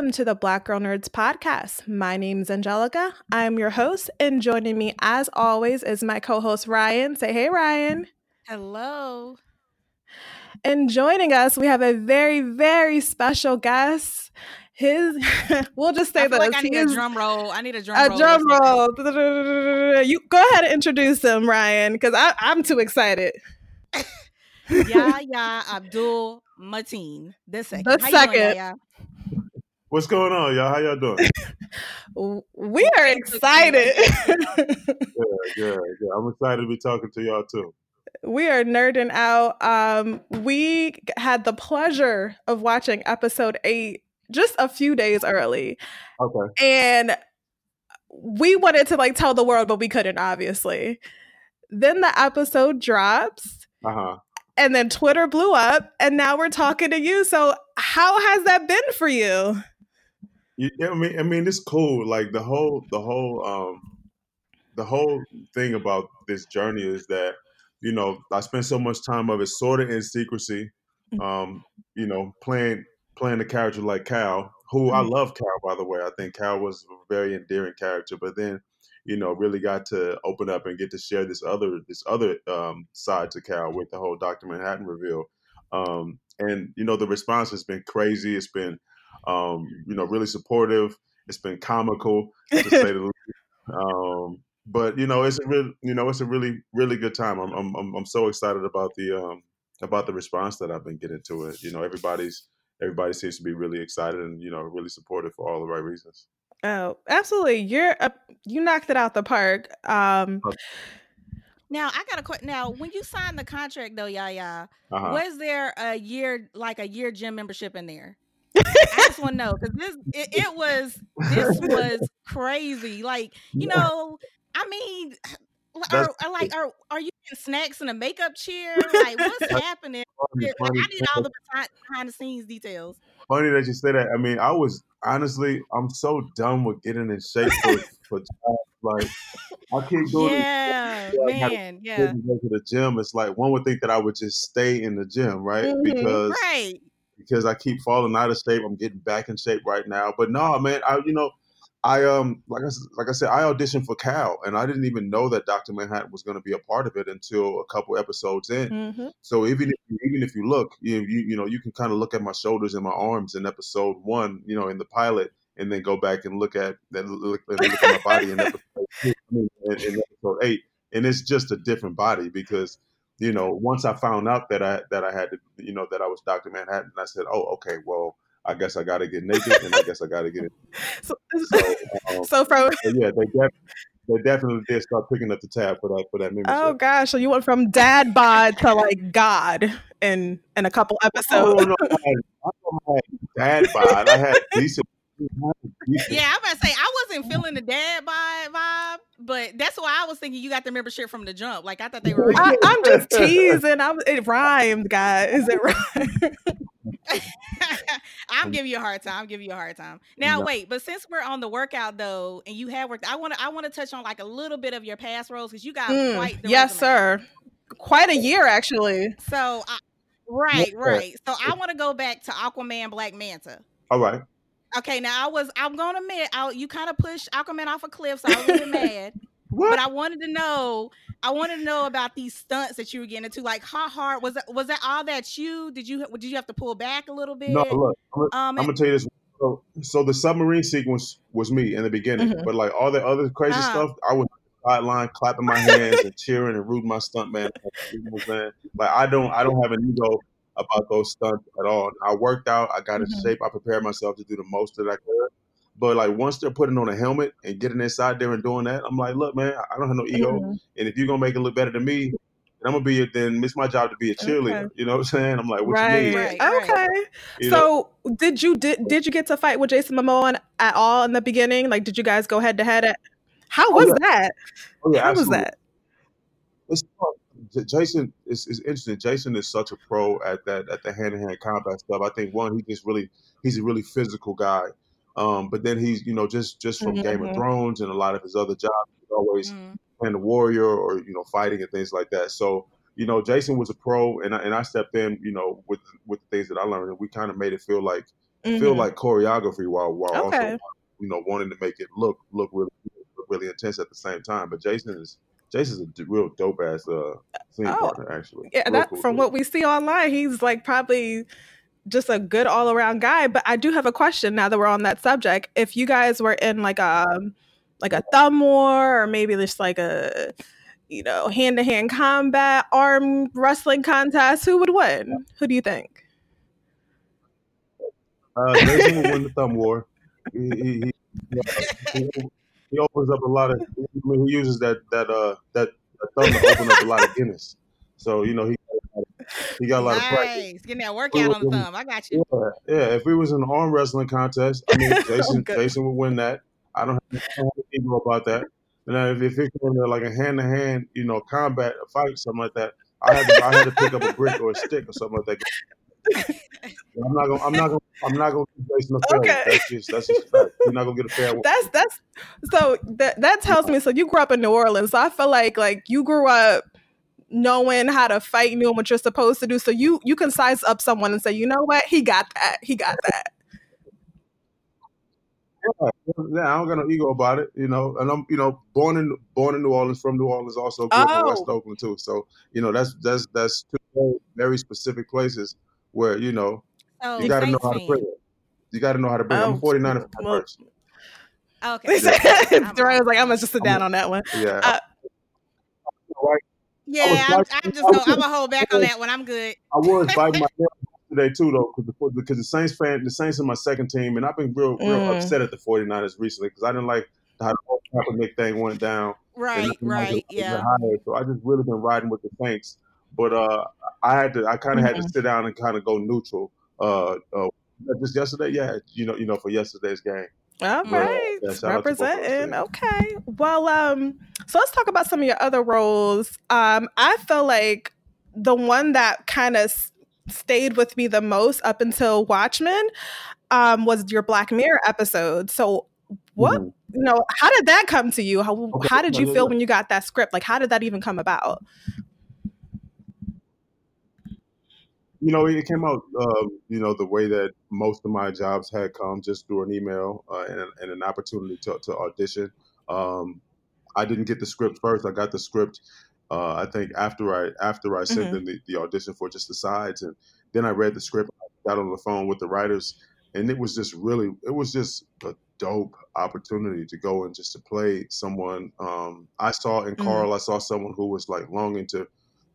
Welcome to the Black Girl Nerds podcast. My name's Angelica. I'm your host, and joining me, as always, is my co host, Ryan. Say hey, Ryan. Hello. And joining us, we have a very, very special guest. His, we'll just say I this. like I need a drum roll. I need a drum a roll. A drum roll. You go ahead and introduce him, Ryan, because I'm too excited. Yahya Abdul Mateen. The second. The doing, second. Yahya? What's going on, y'all? How y'all doing? We are excited. Yeah, yeah, yeah. I'm excited to be talking to y'all too. we are nerding out. Um, we had the pleasure of watching episode eight just a few days early, Okay. and we wanted to like tell the world, but we couldn't, obviously. Then the episode drops, Uh huh. and then Twitter blew up, and now we're talking to you. So, how has that been for you? Yeah, I mean, I mean, it's cool. Like the whole, the whole, um, the whole thing about this journey is that you know I spent so much time of it sort of in secrecy. Um, you know, playing playing a character like Cal, who I love Cal by the way. I think Cal was a very endearing character, but then you know really got to open up and get to share this other this other um, side to Cal with the whole Doctor Manhattan reveal. Um, and you know the response has been crazy. It's been um, you know really supportive. It's been comical to say the least. Um, but you know it's a real you know it's a really really good time. I'm I'm I'm, I'm so excited about the um, about the response that I've been getting to it. You know everybody's everybody seems to be really excited and you know really supportive for all the right reasons. Oh, absolutely! You're a, you knocked it out the park. Um, Now I got a question. Now, when you signed the contract, though, Yahya, Uh-huh. was there a year, like a year gym membership in there? I just want to know because this, it, it was, this was crazy. Like, you Yeah. know, I mean, are, are like, are are you getting snacks in a makeup chair? Like, what's happening? Funny, Like, funny, I need all the behind, behind the scenes details. funny that you say that. I mean, I was honestly, I'm so done with getting in shape for for jobs. Like I can't Yeah, Yeah, I gotta man. Yeah. to go to the gym. It's like one would think that I would just stay in the gym, right? Mhm. Because Right. Because I keep falling out of shape. I'm getting back in shape right now. But no, man, I you know, I um like I like I said, I auditioned for Cal, and I didn't even know that Doctor Manhattan was going to be a part of it until a couple episodes in. mhm. So even if you, even if you look, you you, you know you can kind of look at my shoulders and my arms in episode one, you know, in the pilot, and then go back and look at then look, and look at my body in episode two, in, in episode eight, and it's just a different body because you know once I found out that I that I had to you know that I was Doctor Manhattan, I said, oh okay, well I guess I got to get naked, and I guess I got to get it. So, So, um, so from yeah, they def- they definitely did start picking up the tab for that for that membership. oh gosh, so you went from dad bod to like God in in a couple Oh, episodes. no, I, I don't have bad vibe. I had decent. I had decent. Yeah, I'm about to say I wasn't feeling the dad vibe, vibe, but that's why I was thinking you got the membership from the jump. Like I thought they were. I, I'm just teasing. I'm, it rhymed, guys. Is it rhymed. I'm giving you a hard time. I'm giving you a hard time. Now No. wait, but since we're on the workout though, and you have worked, I want to I want to touch on like a little bit of your past roles because you got Mm, quite the yes, resume. sir. Quite a year, actually. So I, right, Yeah. right. So I want to go back to Aquaman, Black Manta. All right. Okay, now I was I'm gonna admit I, you kind of pushed Aquaman off a cliff, so I was a little mad. What? But I wanted to know, I wanted to know about these stunts that you were getting into. Like, how hard was that? Was that all that you did? You did you have to pull back a little bit? no, look. I'm, gonna- um, I'm gonna tell you this. So, so the submarine sequence was me in the beginning, Mhm. but like all the other crazy Uh-huh. stuff, I was sideline clapping my hands and cheering and rooting my stunt man. You know what I'm saying? Like I don't, I don't have an ego about those stunts at all. I worked out, I got in Mhm. shape, I prepared myself to do the most that I could. But like once they're putting on a helmet and getting inside there and doing that, I'm like, look, man, I don't have no ego, Mhm. and if you're gonna make it look better than me, then I'm gonna be then it's my job to be a cheerleader. Okay. You know what I'm saying? I'm like, what Right. you need? Right, right. Okay. You know? So did you did did you get to fight with Jason Momoa at all in the beginning? Like, did you guys go head to head? At how Oh, was yeah. that? Oh, yeah, how was that? It's fun. J- Jason is, is interesting. Jason is such a pro at that at the hand to hand combat stuff. I think one, he just really he's a really physical guy. Um, but then he's you know just just from Game of Mhm. Thrones and a lot of his other jobs, he's always Mm. playing the warrior or you know fighting and things like that. So you know Jason was a pro, and I, and I stepped in you know with with the things that I learned, and we kind of made it feel like feel Mhm. like choreography while while Okay. also you know wanting to make it look look really look really intense at the same time. But Jason is Jason's a real dope ass uh scene Oh, partner actually. Yeah, that cool from dude. what we see online, he's like probably just a good all around guy. But I do have a question now that we're on that subject. If you guys were in like a like a thumb war or maybe just like a you know hand to hand combat arm wrestling contest, who would win? Who do you think? Uh, Jason will win the thumb war. He, he, he, he, opens up a lot of. I mean, he uses that that uh that, that thumb to open up a lot of Guinness. So you know he he got a lot of practice. Nice. Getting that workout on the thumb. I got you. Yeah, yeah. If we was in an arm wrestling contest, I mean, Jason Okay. Jason would win that. I don't have, I don't have any ego about that. And if, if it's in there like a hand to hand, you know, combat, a fight, something like that, I had to, I had to pick up a brick or a stick or something like that. I'm not gonna, I'm not gonna, I'm not gonna give Jason a fair. one. Okay. That's just, that's just fact. You're not gonna get a fair one. That's that's so that that tells me so you grew up in New Orleans. So I feel like like you grew up knowing how to fight, knowing what you're supposed to do. So you you can size up someone and say, you know what, he got that, he got that. Yeah, I don't got no ego about it, you know. And I'm, you know, born in born in New Orleans, from New Orleans, also grew up in West Oh. Oakland too. So, you know, that's that's that's two very specific places where you know So you got to know how to fan. bring it. You got to know how to bring it. I'm Oh, 49er fan well- first. Okay. Duray was like, I'm gonna just sit down on that one. Yeah. Uh, right. Yeah, I'm, like- I'm just gonna, I'm gonna hold back on that one. I'm good. I was biting my nails today too, though, because the, because the Saints fan, the Saints are my second team, and I've been real, real Mm. upset at the 49ers recently because I didn't like how the whole Kaepernick thing went down. Right, right, yeah. hired. So I just really been riding with the Saints, but uh, I had to, I kind of had to sit down and kind of go neutral. Uh, uh, just yesterday, yeah, you know, you know, for yesterday's game. All Yeah, yeah, shout out to both of those representing. Okay, well, um, so let's talk about some of your other roles. Um, I feel like the one that kind of s- stayed with me the most up until Watchmen um, was your Black Mirror episode. So, what Mhm. you know, how did that come to you? How Okay, how did you feel when you got that script? Like, how did that even come about? You know, it came out, um, you know, the way that most of my jobs had come, just through an email uh, and, and an opportunity to, to audition. Um, I didn't get the script first. I got the script, uh, I think, after I after I sent Mhm. them the, the audition for just the sides, and then I read the script. I got on the phone with the writers, and it was just really, it was just a dope opportunity to go and just to play someone. Um, I saw in Mhm. Carl, I saw someone who was like longing to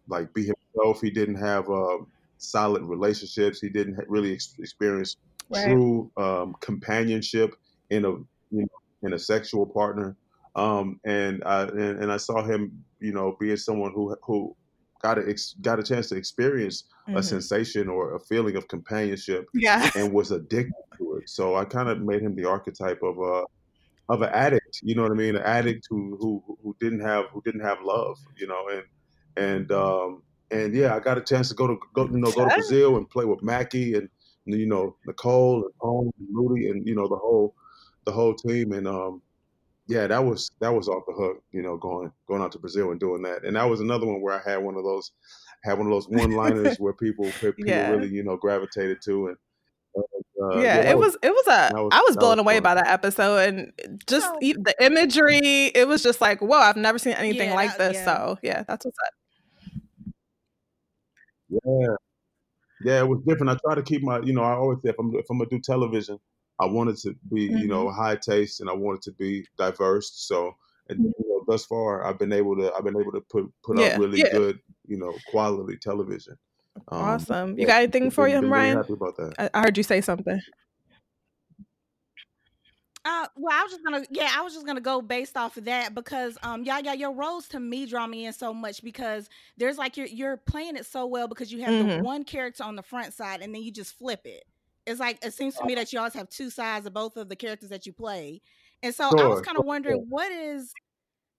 like be himself. He didn't have uh, solid relationships. He didn't really ex- experience Right. true um, companionship in a you know in a sexual partner. Um, and I and, and I saw him, you know, being someone who who got a ex- got a chance to experience a Mhm. sensation or a feeling of companionship Yeah. and was addicted to it. So I kind of made him the archetype of a of an addict. You know what I mean? An addict who who who didn't have who didn't have love. You know, and and um and yeah, I got a chance to go to go you know go to Brazil and play with Mackie and you know Nicole and Holmes and Moody and you know the whole the whole team and um yeah that was that was off the hook you know going going out to Brazil and doing that and that was another one where I had one of those had one of those one liners where people people Yeah. really you know gravitated to and uh, yeah, that it was it was a was- I was blown was away fun. by that episode and just Oh. the imagery. It was just like, whoa, I've never seen anything Yeah, like this. yeah. So yeah, that's what's up. Yeah, yeah, it was different. I try to keep my, you know, I always say if I'm if I'm gonna do television, I want it to be, you know, high taste, and I want it to be diverse. So, and you know, thus far, I've been able to, I've been able to put put Yeah, out really yeah. good, you know, quality television. Um, awesome. You got anything for been Ryan? happy about that. I, I heard you say something. Uh, well, I was just gonna, yeah, I was just gonna go based off of that because, um, yeah, yeah, your roles to me draw me in so much because there's like you're you're playing it so well because you have the Mhm. one character on the front side and then you just flip it. It's like it seems to me that you always have two sides of both of the characters that you play, and so I was kind of wondering sure. what is,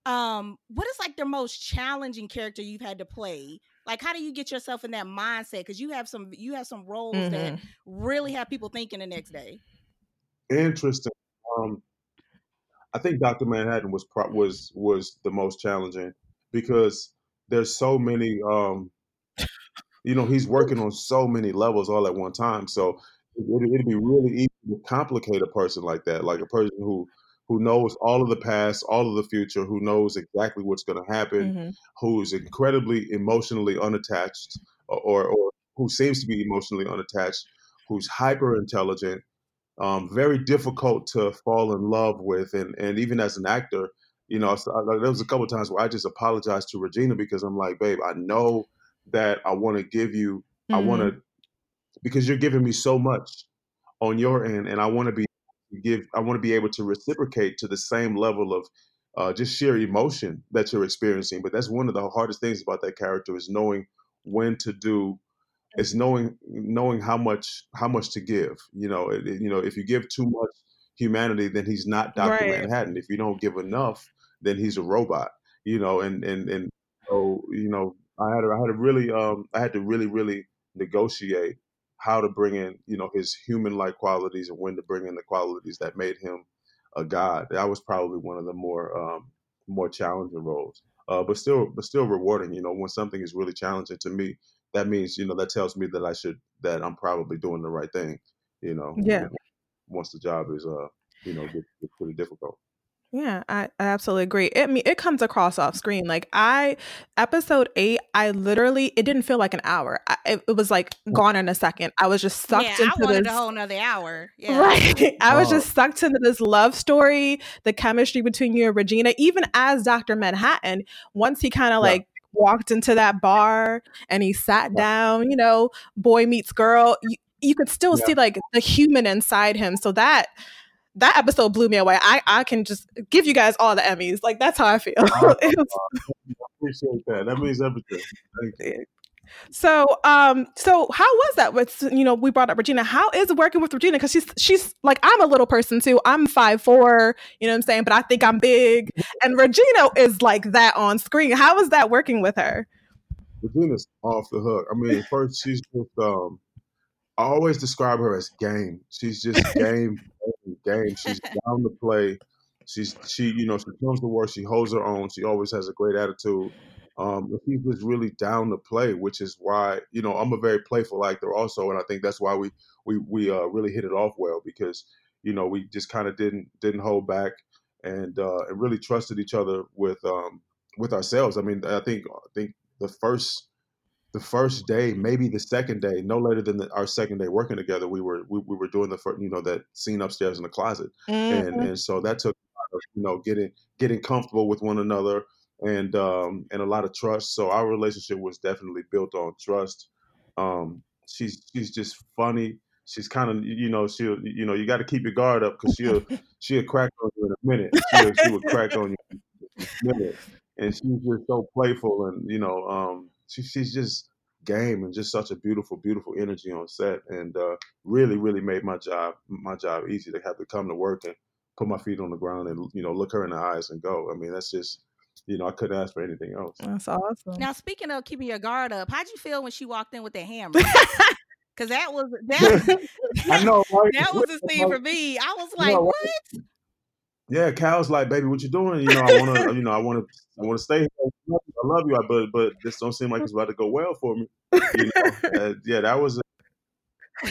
um, what is like the most challenging character you've had to play. Like, how do you get yourself in that mindset? Because you have some, you have some roles that Mhm. really have people thinking the next day. Interesting. Um, I think Doctor Manhattan was pro- was was the most challenging because there's so many. Um, you know, he's working on so many levels all at one time. So it, it'd be really easy to complicate a person like that, like a person who who knows all of the past, all of the future, who knows exactly what's going to happen, Mhm. who's incredibly emotionally unattached, or, or, or who seems to be emotionally unattached, who's hyper intelligent, um, very difficult to fall in love with, and and even as an actor, you know, so, like, there was a couple of times where I just apologized to Regina because I'm like, babe, I know that I want to give you, I want to, because you're giving me so much on your end, and I want to be give, I want to be able to reciprocate to the same level of uh, just sheer emotion that you're experiencing. But that's one of the hardest things about that character is knowing when to do it's knowing knowing how much how much to give. You know, it, you know, if you give too much humanity, then he's not Doctor Right. Manhattan. If you don't give enough, then he's a robot. You know, and and and so you know, I had to, I had to really um I had to really really negotiate how to bring in you know his human like qualities and when to bring in the qualities that made him a god. That was probably one of the more um more challenging roles. Uh, but still, but still rewarding. You know, when something is really challenging to me, that means you know that tells me that I should that I'm probably doing the right thing. You know, Yeah. once the job is uh you know gets, gets pretty difficult. Yeah, I, I absolutely agree. It me it comes across off screen. Like I episode 8, I literally it didn't feel like an hour. I, it, it was like gone in a second. I was just sucked yeah, I into wanted this a whole nother hour. Yeah. Right. I was Oh. just sucked into this love story, the chemistry between you and Regina, even as Dr. Manhattan, once he kind of Yeah. like walked into that bar and he sat down, you know, boy meets girl, you, you could still Yeah. see like the human inside him. So that that episode blew me away. I, I can just give you guys all the Emmys. Like that's how I feel. Oh, I appreciate that. That means everything. So, um, so how was that with you know we brought up Regina? How is it working with Regina? Because she's she's like I'm a little person too. I'm five four, you know what I'm saying, but I think I'm big. And Regina is like that on screen. How is that working with her? Regina's off the hook. I mean, first she's just um I always describe her as game. She's just game, game, game. She's down to play. She's she, you know, she comes to work. She holds her own. She always has a great attitude. Um, she's just really down to play, which is why you know I'm a very playful actor also, and I think that's why we we we uh, really hit it off well because you know we just kind of didn't didn't hold back and uh, and really trusted each other with um with ourselves. I mean, I think I think the first the first day, maybe the second day, no later than the, our second day working together, we were we, we were doing the first, you know that scene upstairs in the closet, and Mhm. and so that took a lot of, you know getting getting comfortable with one another and um and a lot of trust. So our relationship was definitely built on trust. Um, she's she's just funny. She's kind of you know she'll you know you got to keep your guard up because she'll she'll crack on you in a minute. She'll, she would crack on you in a minute, and she's just so playful and you know um she, she's just game and just such a beautiful beautiful energy on set and uh really really made my job my job easy to have to come to work and put my feet on the ground and you know look her in the eyes and go i mean that's just you know i couldn't ask for anything else That's awesome. Now, speaking of keeping your guard up, how'd you feel when she walked in with that hammer? Because that was that. i know right? That was the scene for me. I was like, know, "What?" yeah cal's like baby what you doing you know i want to you know i want to i want to stay here i love you I- but but this don't seem like it's about to go well for me you know uh, yeah that was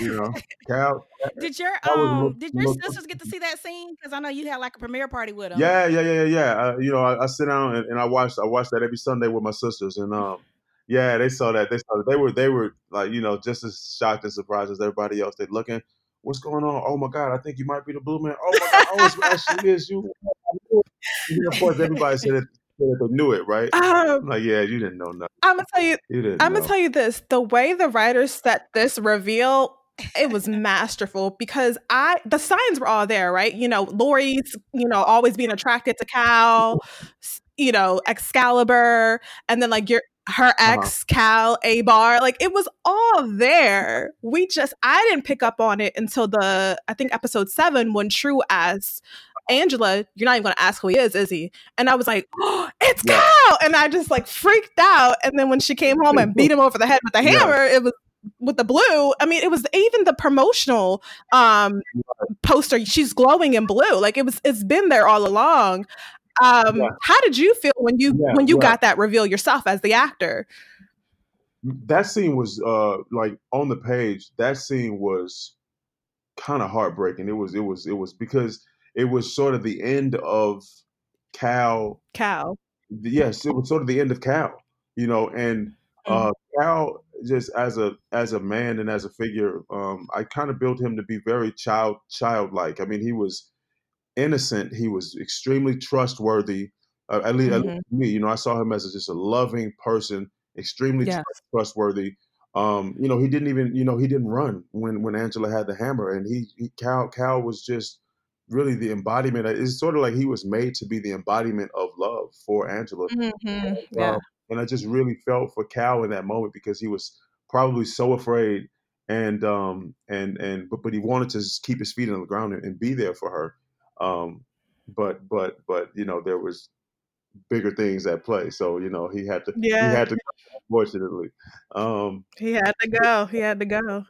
you know cal Did your um did your sisters get to see that scene? Because I know you had like a premiere party with them. Yeah, yeah, yeah, yeah, yeah. Uh, you know, I, I sit down and, and I watch I watch that every Sunday with my sisters, and um, yeah, they saw that. They saw that. They were they were like you know just as shocked and surprised as everybody else. They looking, what's going on? Oh my God, I think you might be the Blue Man. Oh my God, oh it's actually is you. And of course, everybody said it. They knew it, right? Um, I'm like, yeah, you didn't know nothing. I'm gonna tell you. You didn't. I'm know. gonna tell you this: the way the writers set this reveal, it was masterful because I the signs were all there, right? You know, Laurie's, you know, always being attracted to Cal, you know, Excalibur, and then like your her Uh-huh. ex Cal A Bar, like it was all there. We just I didn't pick up on it until the I think episode seven when Trieu asked Angela, "You're not even gonna ask who he is, is he?" And I was like, oh, "It's Yeah. Cal!" And I just like freaked out. And then when she came home and beat him over the head with the Yeah. hammer, it was with the blue. I mean, it was even the promotional um poster. She's glowing in blue. Like it was. It's been there all along. Um, Yeah. How did you feel when you Yeah, when you yeah. got that reveal yourself as the actor? that scene was uh like on the page that scene was kind of heartbreaking it was it was it was because it was sort of the end of cal Cal. yes it was sort of the end of cal you know and uh cal just as a as a man and as a figure um i kind of built him to be very child childlike i mean he was innocent he was extremely trustworthy uh, at least, at Mhm. least me you know i saw him as a, just a loving person extremely Yes. trustworthy. Um, you know, he didn't even, you know, he didn't run when when Angela had the hammer, and he, he Cal Cal was just really the embodiment. It's sort of like he was made to be the embodiment of love for Angela. Mm-hmm. Yeah. Um, and I just really felt for Cal in that moment because he was probably so afraid, and um, and and but but he wanted to just keep his feet on the ground and, and be there for her. Um, but but but you know there was bigger things at play, so you know he had to Yeah. he had to go, unfortunately. Um, He had to go. He had to go.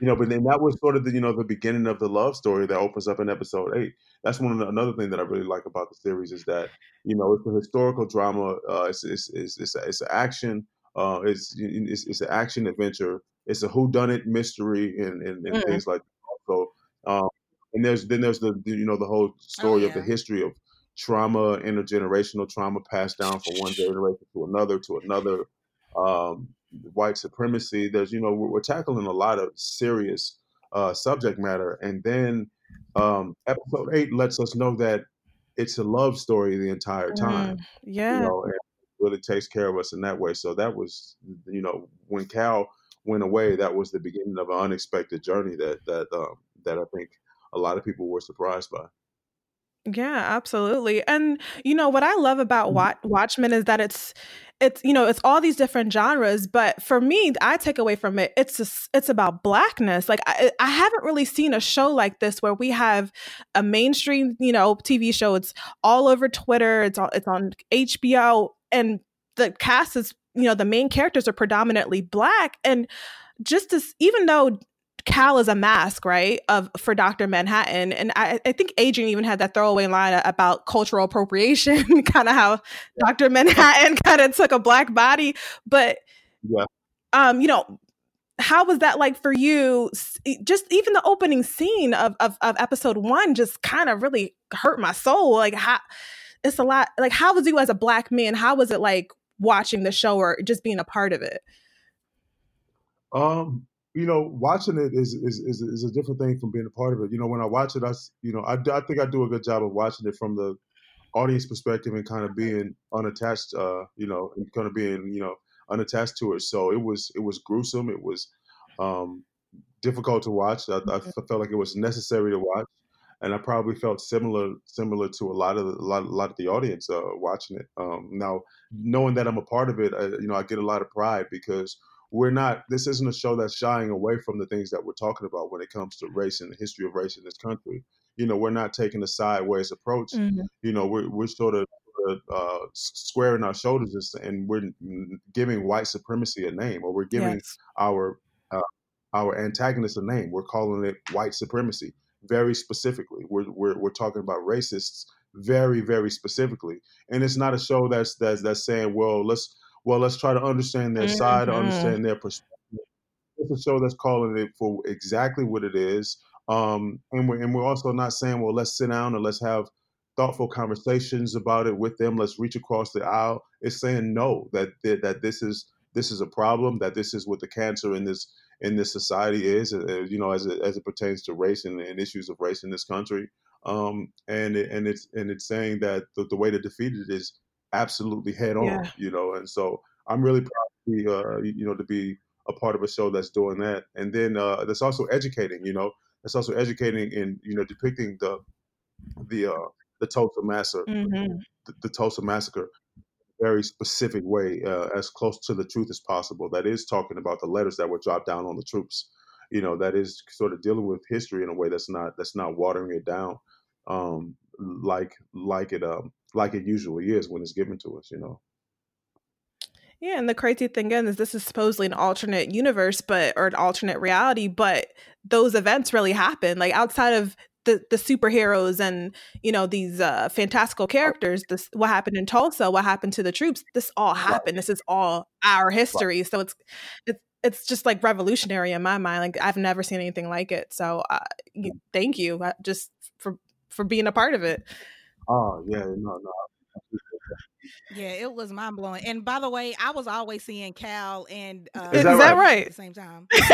You know, but then that was sort of the you know the beginning of the love story that opens up in episode eight. That's one of the, another thing that I really like about the series is that you know it's a historical drama. Uh, it's it's it's it's, it's an action. Uh, it's, it's it's an action adventure. It's a whodunit mystery and and, and Mm. things like that. So, um, and there's then there's the you know the whole story of the history of trauma, intergenerational trauma passed down from one generation to another to another. Um, white supremacy. There's you know we're, we're tackling a lot of serious uh, subject matter, and then um, episode eight lets us know that it's a love story the entire time. Mm, You yeah. know, and really takes care of us in that way. So that was you know when Cal went away, that was the beginning of an unexpected journey that that um, that I think a lot of people were surprised by. Yeah, absolutely. And you know what I love about Mhm. Watch- Watchmen is that it's it's you know it's all these different genres, but for me, I take away from it it's just, it's about blackness. Like I, I haven't really seen a show like this where we have a mainstream you know TV show. It's all over Twitter. It's on it's on HBO, and the cast is you know the main characters are predominantly black, and just as even though Cal is a mask, right, of for Doctor Manhattan, and I, I think Adrian even had that throwaway line about cultural appropriation, kind of how Doctor Manhattan kind of took a black body, but Yeah. um, you know, how was that like for you? Just even the opening scene of of, of episode one just kind of really hurt my soul. Like how it's a lot. Like how was you as a black man? How was it like watching the show or just being a part of it? Um, you know, watching it is, is is is a different thing from being a part of it. You know, when I watch it, I you know I, I think I do a good job of watching it from the audience perspective and kind of being unattached. Uh, you know, and kind of being you know unattached to it. So it was it was gruesome. It was um, difficult to watch. I, I felt like it was necessary to watch, and I probably felt similar similar to a lot of the, a lot, a lot of the audience uh, watching it. Um, now, knowing that I'm a part of it, I, you know, I get a lot of pride because we're not. This isn't a show that's shying away from the things that we're talking about when it comes to race and the history of race in this country. You know, we're not taking a sideways approach. You know, we're we're sort of uh, squaring our shoulders and we're giving white supremacy a name, or we're giving Yes. our uh, our antagonist a name. We're calling it white supremacy very specifically. We're we're, we're talking about racists very very specifically, and it's not a show that's that's that's saying, well, let's well let's try to understand their side, Mhm. understand their perspective. It's a show that's calling it for exactly what it is, um, and we're and we're also not saying, well, let's sit down and let's have thoughtful conversations about it with them. Let's reach across the aisle. It's saying no that that, that this is this is a problem. That this is what the cancer in this in this society is. Uh, you know, as it, as it pertains to race and, and issues of race in this country. Um, and it, and it's and it's saying that the, the way to defeat it is absolutely head on. Yeah. You know, and so I'm really proud to be, uh, you know, to be a part of a show that's doing that, and then uh, that's also educating. You know, that's also educating in you know depicting the the uh, the Tulsa massacre, Mhm. the, the Tulsa massacre, very specific way, uh, as close to the truth as possible. That is talking about the letters that were dropped down on the troops. You know, that is sort of dealing with history in a way that's not that's not watering it down, um, like like it um like it usually is when it's given to us. You know. Yeah, and the crazy thing again is this is supposedly an alternate universe, but or an alternate reality, but those events really happen. Like outside of the the superheroes and you know these uh fantastical characters, this what happened in Tulsa, what happened to the troops, this all happened. This is all our history. So it's it's it's just like revolutionary in my mind. Like I've never seen anything like it. So uh, thank you uh, just for for being a part of it. Oh yeah, no, no. Yeah, it was mind blowing. And by the way, I was always seeing Cal and uh, Is that Is that right? right? at the same time. yeah,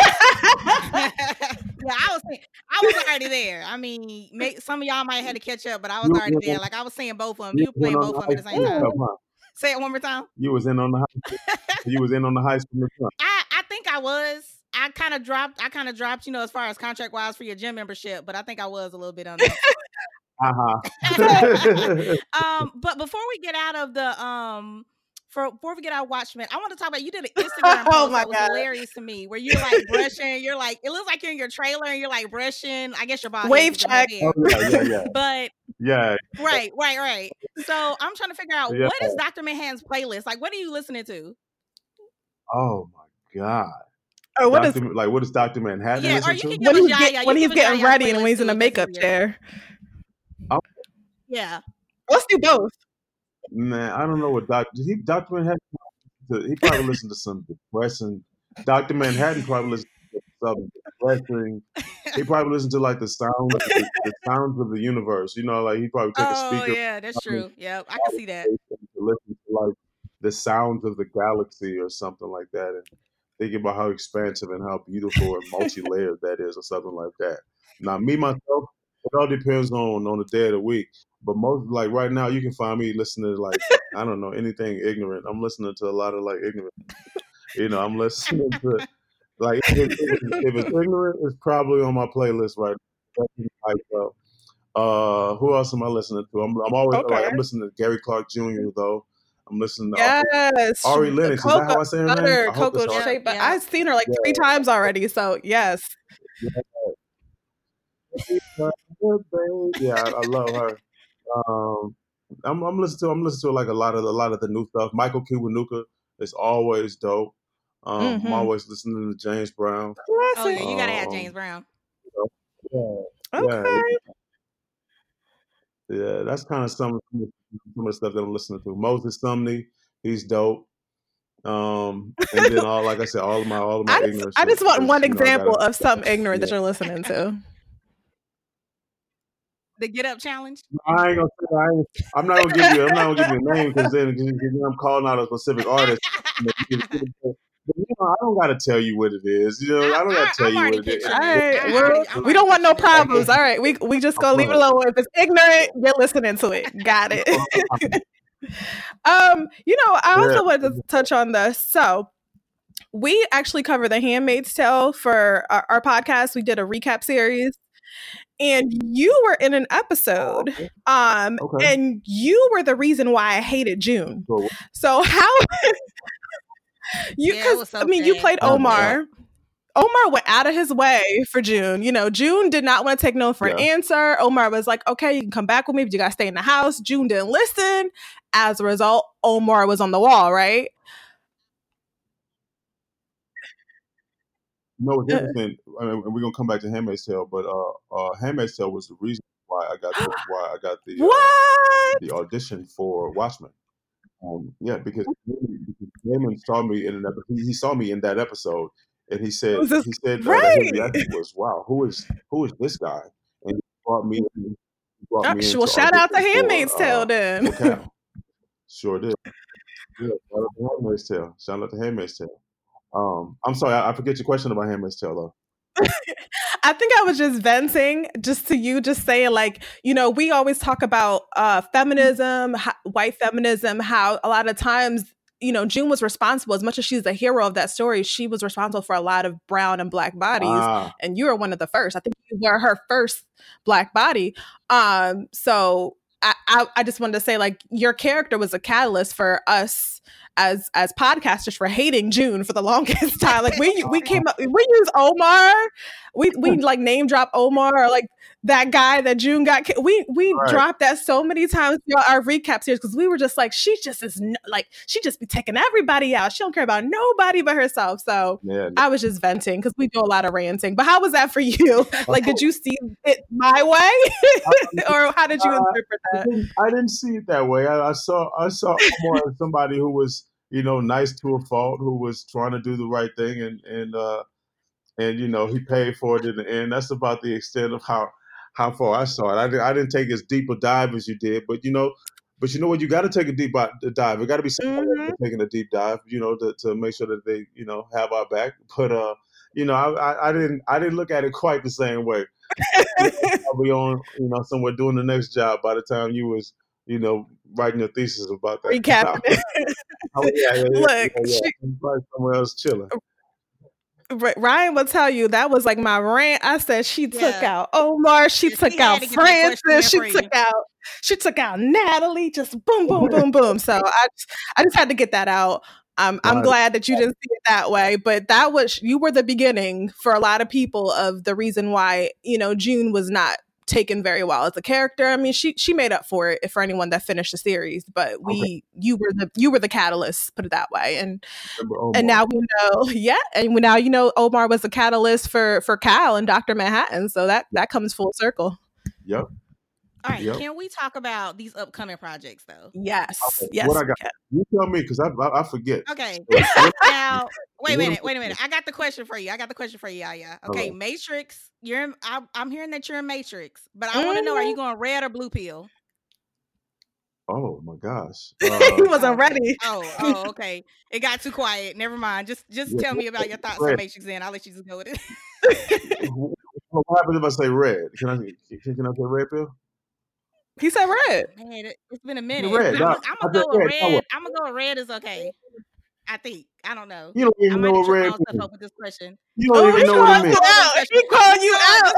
I was seeing, I was already there. I mean, may, some of y'all might have had to catch up, but I was You- already you- there. Like I was seeing both of them. You You were playing both of them at the same time. stuff, huh? Say it one more time. You was in on the high school. you was in on the high school stuff. I I think I was. I kind of dropped. I kind of dropped. You know, as far as contract wise for your gym membership, but I think I was a little bit on that. Uh-huh. um, but before we get out of the um, for before we get out of Watchmen, I want to talk about you did an Instagram Oh post my that was God. hilarious to me, where you're like brushing. You're like, it looks like you're in your trailer and you're like brushing. I guess your bald head Wave 'cause you have check. hair. oh, yeah, yeah, yeah. But Yeah. right, right, right. So I'm trying to figure out Yeah. what is Dr. Manhattan's playlist? Like, what are you listening to? Oh my God. Or what is Dr. like what is Dr. Manhattan Yeah, or you to? can give when us he's, Yahya. get, when he's getting Yahya's ready and when he's in too, a makeup weird. chair. Yeah. Let's do both. Man, I don't know what Dr. He Dr. Manhattan he probably listened to some depressing Dr. Manhattan probably listened to some depressing he probably listened to like the sound the, the sounds of the universe. You know, like he probably take a Oh speaker yeah, that's true. Yep, I can see that. to listen to like the sounds of the galaxy or something like that and thinking about how expansive and how beautiful and multi-layered that is or something like that now me myself it all depends on on the day of the week but most like right now you can find me listening to like i don't know anything ignorant i'm listening to a lot of like ignorant you know i'm listening to like if, if, it's, if it's ignorant it's probably on my playlist right now. Uh, uh, who else am I listening to? I'm, I'm always Okay. like I'm listening to Gary Clark Jr. though. I'm listening to Yes. Ari Lennox. Is that how I say her name? Butter, I hope Coco it's Shea, but Yeah. I've seen her like three times already. So yes. Yeah, I, I love her. Um, I'm, I'm listening to I'm listening to like a lot of a lot of the new stuff. Michael Kiwanuka is always dope. Um, Mhm. I'm always listening to James Brown. Oh yeah, you gotta have Um, James Brown. Yeah, Okay. yeah, that's kind of some some of the stuff that I'm listening to. Moses Sumney, he's dope. Um, and then all like I said, all of my all of my I just, ignorance. I just want one you know, I example of something ignorant that you're listening to. The Get Up Challenge. I ain't gonna say I ain't, I'm not gonna give you I'm not gonna give you a name because then, 'cause then I'm calling out a specific artist. But, you know, I don't gotta tell you what it is. You know, I don't gotta tell I'm you what it is. picturing All it. right, I'm we're, we don't want no already picturing it. problems. All right, we we just gonna leave it alone. If it's ignorant, you're listening to it. Got it. um, you know, I also Yeah. wanted to touch on this. So we actually cover the Handmaid's Tale for our, our podcast. We did a recap series, and you were in an episode. Um, Okay. and you were the reason why I hated June. So, So how you because was so I mean you sad. played Oh Omar. Omar went out of his way for June. You know, June did not want to take no for an answer. Omar was like, okay, you can come back with me, but you gotta stay in the house. June didn't listen. As a result, Omar was on the wall, right? What's Uh. interesting. I mean, we're gonna come back to Handmaid's Tale, but uh, uh, Handmaid's Tale was the reason why I got the, why I got the uh, the audition for Watchmen. Um, yeah, because, because Damon saw me in an episode. He, saw me in that episode, and he said this- he said uh, right. reaction was, "Wow, who is who is this guy?" And he brought me. He brought Uh, me well, shout out to Handmaid's Tale uh, then. for Cal. Sure did. Yeah, shout out to Handmaid's Tale. Shout out to Handmaid's Tale. Um, I'm sorry, I, I forget your question about Handmaid's Tale though. I think I was just venting just to you, just saying, like, you know, we always talk about uh, feminism, white feminism, how a lot of times, you know, June was responsible, as much as she's the hero of that story, she was responsible for a lot of brown and black bodies. Ah, and you were one of the first. I think you were her first black body. Um, so I, I, I just wanted to say, like, your character was a catalyst for us as as podcasters for hating June for the longest time. Like we we oh, came up we use Omar, we we like name drop Omar or like that guy that June got. ki- We we Right. dropped that so many times throughout our recap series because we were just like she just is n- like she just be taking everybody out. She don't care about nobody but herself. So yeah. I was just venting because we do a lot of ranting. But how was that for you? Like, did you see it my way, or how did you interpret I that? didn't, I didn't see it that way. I, I saw I saw more as somebody who was you know nice to a fault, who was trying to do the right thing, and and uh, and you know he paid for it in the end. That's about the extent of how how far I saw it. I, didn't- I didn't take as deep a dive as you did, but you know. But you know what? You got to take a deep dive. It got to be somebody Mhm. taking a deep dive, you know, to, to make sure that they, you know, have our back. But uh, you know, I, I, I didn't I didn't look at it quite the same way probably on you know somewhere doing the next job by the time you was you know writing your thesis about that. It. Oh, yeah, yeah, yeah, Look, yeah, yeah. she- somewhere else chilling. Ri- Ryan will tell you that was like my rant. I said she took Yeah. out Omar, she Yeah, took she out to get that question in Francis, she took out she took out Natalie. Just boom, boom, boom, boom. So I just, I just had to get that out. Um, I'm Right. glad that you didn't see it that way, but that was you were the beginning for a lot of people of the reason why you know June was not taken very well as a character. I mean, she she made up for it for anyone that finished the series, but we you were the you were the catalyst, put it that way, and and now we know, yeah, and we now you know Omar was the catalyst for for Cal and Doctor Manhattan, so that that comes full circle. Yep. All right, Yep. can we talk about these upcoming projects though? Yes, Okay, yes. what I got? can. You tell me because I, I I forget. Okay, now wait a minute, wait a minute. I got the question for you. I got the question for you, yeah, yeah. Okay, Uh-oh. Matrix. You're in, I'm, I'm hearing that you're in Matrix, but I want to know: Are you going red or blue pill? oh my gosh. he Uh, wasn't ready. Oh, oh, okay. It got too quiet. Never mind. Just just Yeah, tell me about your thoughts on. Matrix, and I'll let you just go with it. what happens if I say red? Can I can, can I say red pill? He said red. Man, it, it's been a minute. red. I'm, No, I'm gonna go with red. Red. I'm gonna go with red is okay. I think. I don't know. You don't even might know be what red on stuff means. up with this question. You Oh, don't he even know what it calling means. you out. He calling you No, out.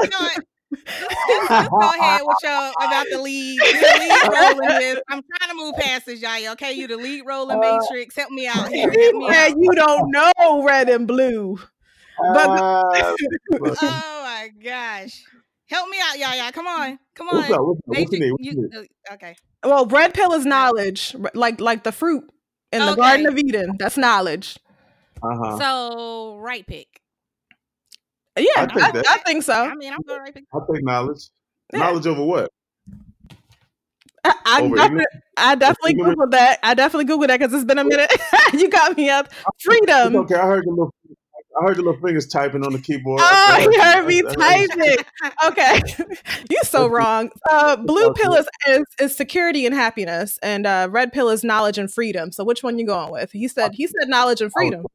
just go, ahead with your about the lead. The lead role in this. I'm trying to move past this, y'all. Okay, you the lead role in Uh, Matrix. Help me out here. Help me said out. you don't know red and blue. But Uh, Oh my gosh. Help me out, y'all, y'all. Come on. Come what's on. up? What's up? What you Matrix, you you, okay. well, red pill is knowledge, like like the fruit in the Garden of Eden. That's knowledge. Uh-huh. So right pick. Yeah, I I, think I, that- think so. I mean, I'm going right pick. I take knowledge. Yeah. Knowledge over what? I, I, Over definitely. I definitely ignorance? googled that. I definitely googled that because it's been a minute. you got me up. It's Freedom. okay. I heard the little, I heard the little fingers typing on the keyboard. Oh, I you heard me I- I- typing. Okay, you're so wrong. Uh, blue pill is, is is security and happiness, and uh, red pill is knowledge and freedom. So which one you going with? He said he said knowledge and freedom.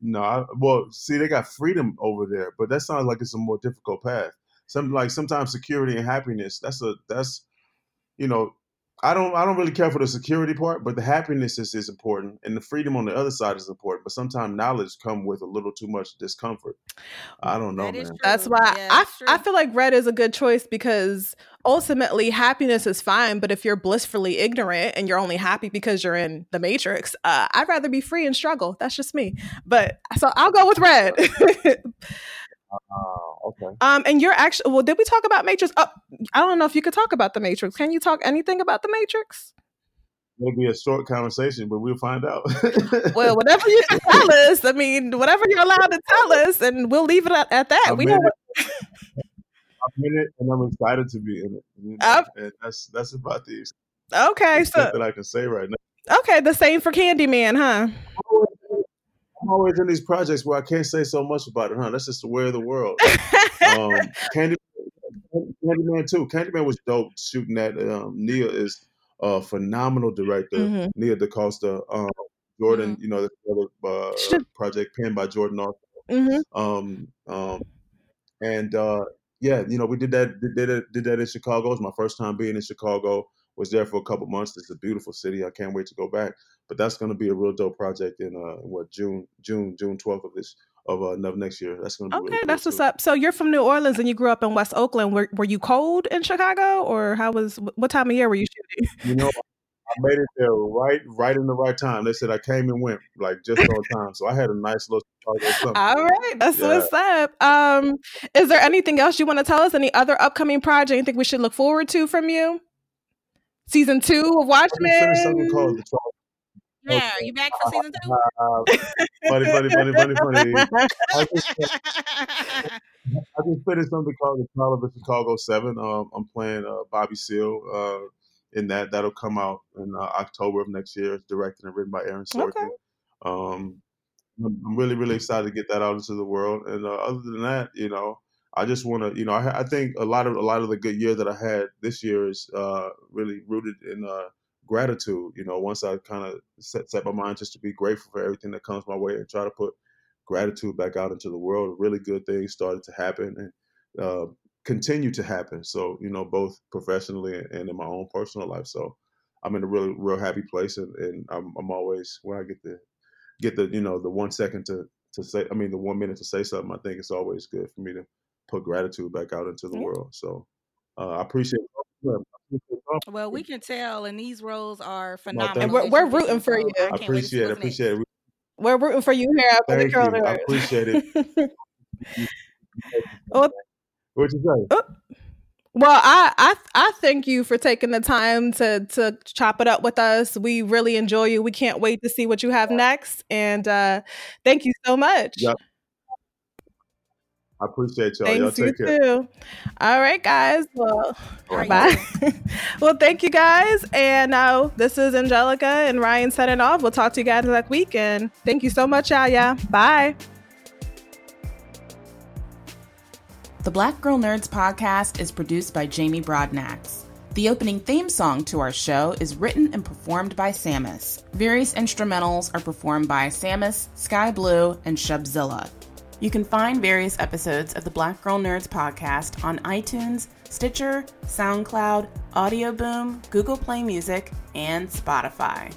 No, I, well, see, they got freedom over there, but that sounds like it's a more difficult path. Some like sometimes security and happiness. That's a that's, you know, I don't I don't really care for the security part, but the happiness is, is important, and the freedom on the other side is important. But sometimes knowledge come with a little too much discomfort. I don't know, That is man. That's why Yeah, I, that's I feel like red is a good choice because ultimately happiness is fine. But if you're blissfully ignorant and you're only happy because you're in the matrix, uh, I'd rather be free and struggle. That's just me. But so I'll go with red. Oh, okay. um, and you're actually well. Did we talk about Matrix? Oh, I don't know if you could talk about the Matrix. Can you talk anything about the Matrix? Maybe a short conversation, but we'll find out. Well, whatever you can tell us. I mean, whatever you're allowed to tell us, and we'll leave it at, at that. I'm we don't. I'm in it, and I'm excited to be in it. You know? And that's that's about the Okay, so that I can say right now. okay, the same for Candyman, huh? I'm always in these projects where I can't say so much about it, huh? That's just the way of the world. Um, Candy, Candyman too. Candyman was dope shooting that. Um, Nia is a phenomenal director. Mhm. Nia DaCosta. Um, Jordan, you know, the other uh, Should- project penned by Jordan also. hmm Um, um, and uh, yeah, you know, we did that did, did, it- did that in Chicago. It was my first time being in Chicago. Was there for a couple months. It's a beautiful city. I can't wait to go back. But that's going to be a real dope project in uh, what June June June twelfth of this of uh, of next year. That's going to be Okay, really cool, that's what's too. up. So you're from New Orleans and you grew up in West Oakland. Were were you cold in Chicago, or how was what time of year were you shooting? You know, I made it there right right in the right time. They said I came and went like just on time. So I had a nice little All right, that's Yeah. what's up. Um, is there anything else you want to tell us? Any other upcoming project you think we should look forward to from you? Season two of I just finished something called Watchmen. the Charles. Yeah, are you back for season two? Uh, funny, funny, funny, funny, funny. I just, I just finished something called the Trial of the Chicago Seven. Um, I'm playing uh, Bobby Seale uh, in that. That'll come out in uh, October of next year. It's directed and written by Aaron Sorkin. Okay. Um, I'm I'm really, really excited to get that out into the world. And uh, other than that, you know, I just want to, you know, I, I think a lot of a lot of the good year that I had this year is uh, really rooted in uh, gratitude. You know, once I kind of set, set my mind just to be grateful for everything that comes my way and try to put gratitude back out into the world, really good things started to happen and uh, continue to happen. So, you know, both professionally and in my own personal life. So, I'm in a really, real happy place, and, and I'm, I'm always when I get the get the you know the one second to to say, I mean, the one minute to say something. I think it's always good for me to put gratitude back out into the Yeah. world. So, uh, I appreciate. yeah, I appreciate all- well, we can tell, and these roles are phenomenal. And we're- we're rooting for you. I I can't wait to see appreciate it. Appreciate it. We're rooting for you here Thank Girl you. I appreciate it. Well, What you say? Well, I, I I thank you for taking the time to to chop it up with us. We really enjoy you. We can't wait to see what you have next. And uh thank you so much. Yep. I appreciate y'all. Y'all Thanks you take care. too. All right, guys. Well, All right, bye. well, thank you guys. And now this is Angelica and Ryan setting off. We'll talk to you guys next week. And thank you so much, y'all. Yeah. Bye. The Black Girl Nerds podcast is produced by Jamie Broadnax. The opening theme song to our show is written and performed by Samus. Various instrumentals are performed by Samus, Sky Blue, and Shubzilla. You can find various episodes of the Black Girl Nerds podcast on iTunes, Stitcher, SoundCloud, Audio Boom, Google Play Music, and Spotify.